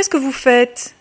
Qu'est-ce que vous faites?